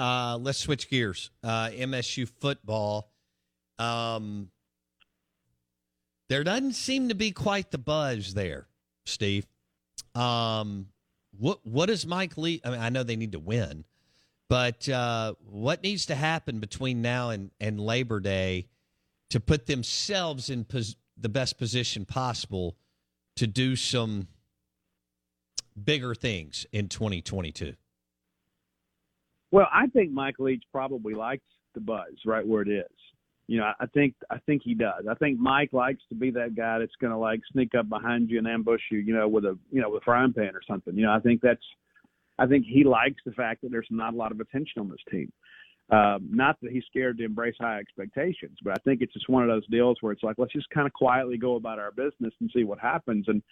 Uh, let's switch gears. Uh, MSU football. Um, there doesn't seem to be quite the buzz there, Steve. Um, what what does Mike Lee? I mean, I know they need to win, but uh, what needs to happen between now and, and Labor Day to put themselves in pos- the best position possible to do some bigger things in 2022? Well, I think Mike Leach probably likes the buzz right where it is. You know, I think I think he does. I think Mike likes to be that guy that's going to like sneak up behind you and ambush you, you know, with a you know with a frying pan or something. You know, I think that's I think he likes the fact that there's not a lot of attention on this team. Um, not that he's scared to embrace high expectations, but I think it's just one of those deals where it's like let's just kind of quietly go about our business and see what happens. And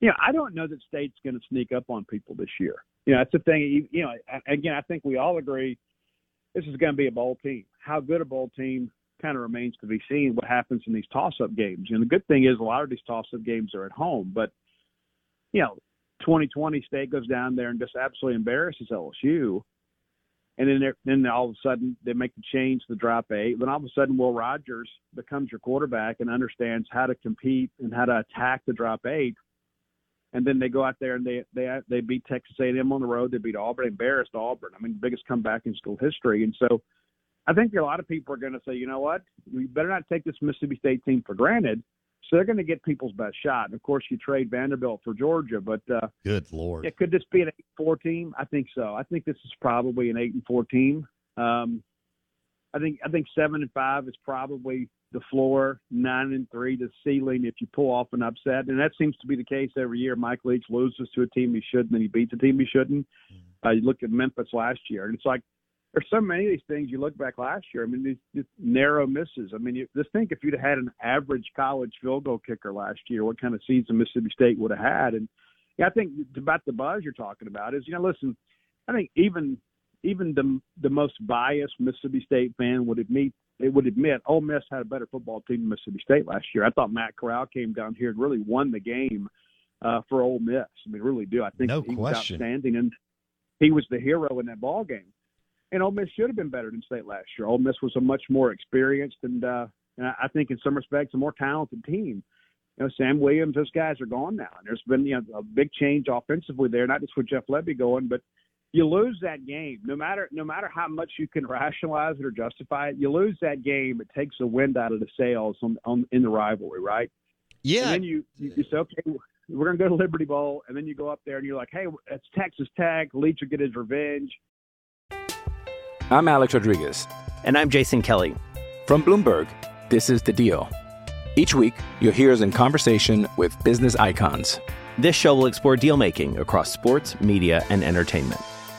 you know, I don't know that State's going to sneak up on people this year. You know, that's the thing. You, you know, again, I think we all agree this is going to be a bowl team. How good a bowl team kind of remains to be seen. What happens in these toss-up games? And the good thing is, a lot of these toss-up games are at home. But you know, 2020 State goes down there and just absolutely embarrasses LSU, and then then all of a sudden they make the change to the drop eight. Then all of a sudden, Will Rogers becomes your quarterback and understands how to compete and how to attack the drop eight and then they go out there and they they they beat Texas A&M on the road. They beat Auburn, embarrassed Auburn. I mean, the biggest comeback in school history. And so, I think a lot of people are going to say, you know what, we better not take this Mississippi State team for granted. So they're going to get people's best shot. And of course, you trade Vanderbilt for Georgia, but uh, Good lord. yeah, could this be an eight and four team? I think so. I think this is probably an eight and four team. Um, I think I think seven and five is probably the floor. Nine and three the ceiling if you pull off an upset, and that seems to be the case every year. Mike Leach loses to a team he shouldn't, and he beats a team he shouldn't. Uh, you look at Memphis last year, and it's like there's so many of these things. You look back last year. I mean, these, these narrow misses. I mean, you, just think if you'd had an average college field goal kicker last year, what kind of season Mississippi State would have had. And yeah, I think about the buzz you're talking about is you know, listen, I think even even the the most biased Mississippi State fan would admit it would admit Ole Miss had a better football team than Mississippi State last year. I thought Matt Corral came down here and really won the game uh, for Ole Miss. I mean, really do. I think No he was question. outstanding, and he was the hero in that ball game. And Ole Miss should have been better than State last year. Ole Miss was a much more experienced and, uh, and I I think in some respects a more talented team. You know, Sam Williams, those guys are gone now. And there's been you know a big change offensively there, not just with Jeff Lebby going, but you lose that game. No matter no matter how much you can rationalize it or justify it, you lose that game. It takes the wind out of the sails on, on in the rivalry, right? Yeah. And then you you, you say, okay, we're going to go to Liberty Bowl, and then you go up there and you're like, hey, it's Texas Tech. Leach will get his revenge. I'm Alex Rodriguez. And I'm Jason Kelly. From Bloomberg, this is The Deal. Each week, you'll hear us in conversation with business icons. This show will explore deal making across sports, media, and entertainment.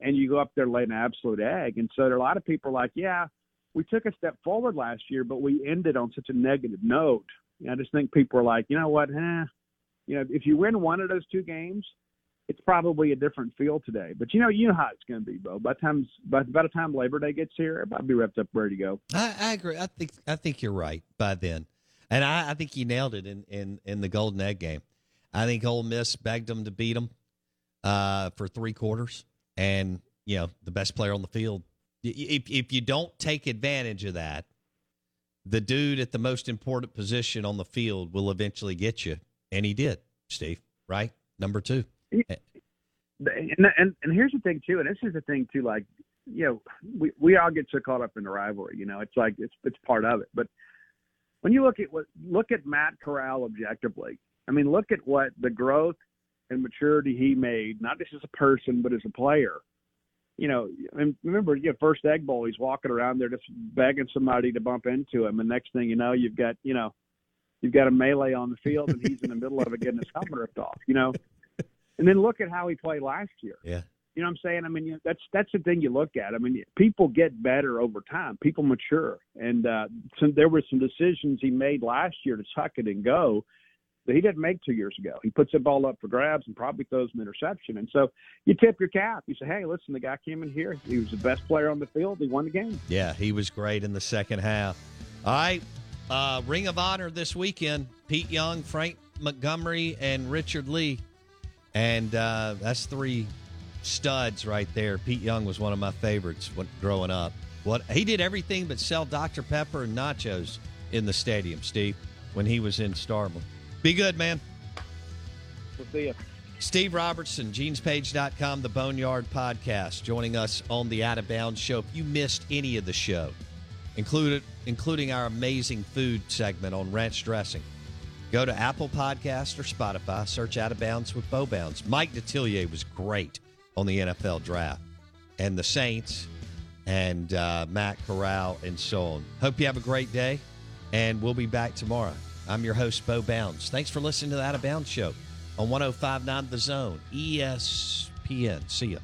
And you go up there late an absolute egg. And so there are a lot of people like, yeah, we took a step forward last year, but we ended on such a negative note. I just think people are like, you know what, eh, you know, if you win one of those two games, it's probably a different feel today. But you know, you know how it's going to be, Bo. By the time by, by the time Labor Day gets here, everybody be wrapped up, ready to go. I, I agree. I think I think you're right by then, and I, I think you nailed it in, in in the Golden Egg game. I think Ole Miss begged them to beat them uh, for three quarters, and you know the best player on the field. If if you don't take advantage of that, the dude at the most important position on the field will eventually get you, and he did. Steve, right? Number two. Eh. And, and and here's the thing too, and this is the thing too. Like, you know, we we all get so caught up in the rivalry. You know, it's like it's it's part of it. But when you look at what look at Matt Corral objectively, I mean, look at what the growth and maturity he made, not just as a person but as a player. You know, and remember, you know, first Egg Bowl, he's walking around there just begging somebody to bump into him, and next thing you know, you've got you know, you've got a melee on the field, and he's in the middle of it getting his helmet ripped off. You know, and then look at how he played last year. Yeah. You know what I'm saying? I mean, you know, that's that's the thing you look at. I mean, people get better over time. People mature, and uh, some, there were some decisions he made last year to tuck it and go that he didn't make two years ago. He puts the ball up for grabs and probably throws an interception. And so you tip your cap. You say, hey, listen, the guy came in here. He was the best player on the field. He won the game. Yeah, he was great in the second half. All right, uh, Ring of Honor this weekend: Pete Young, Frank Montgomery, and Richard Lee. And uh, that's three studs right there. Pete Young was one of my favorites when, growing up. What he did everything but sell Dr Pepper and nachos in the stadium, Steve, when he was in Starman. Be good, man. We'll see you. Steve Robertson, genespage.com, the Boneyard Podcast, joining us on the Out of Bounds show. If you missed any of the show, included, including our amazing food segment on ranch dressing, go to Apple Podcast or Spotify, search Out of Bounds with Bo Bounds. Mike Detillier was great on the NFL draft and the Saints and uh, Matt Corral and so on. Hope you have a great day, and we'll be back tomorrow. I'm your host, Bo Bounds. Thanks for listening to the Out of Bounds show on 1059 The Zone, ESPN. See ya.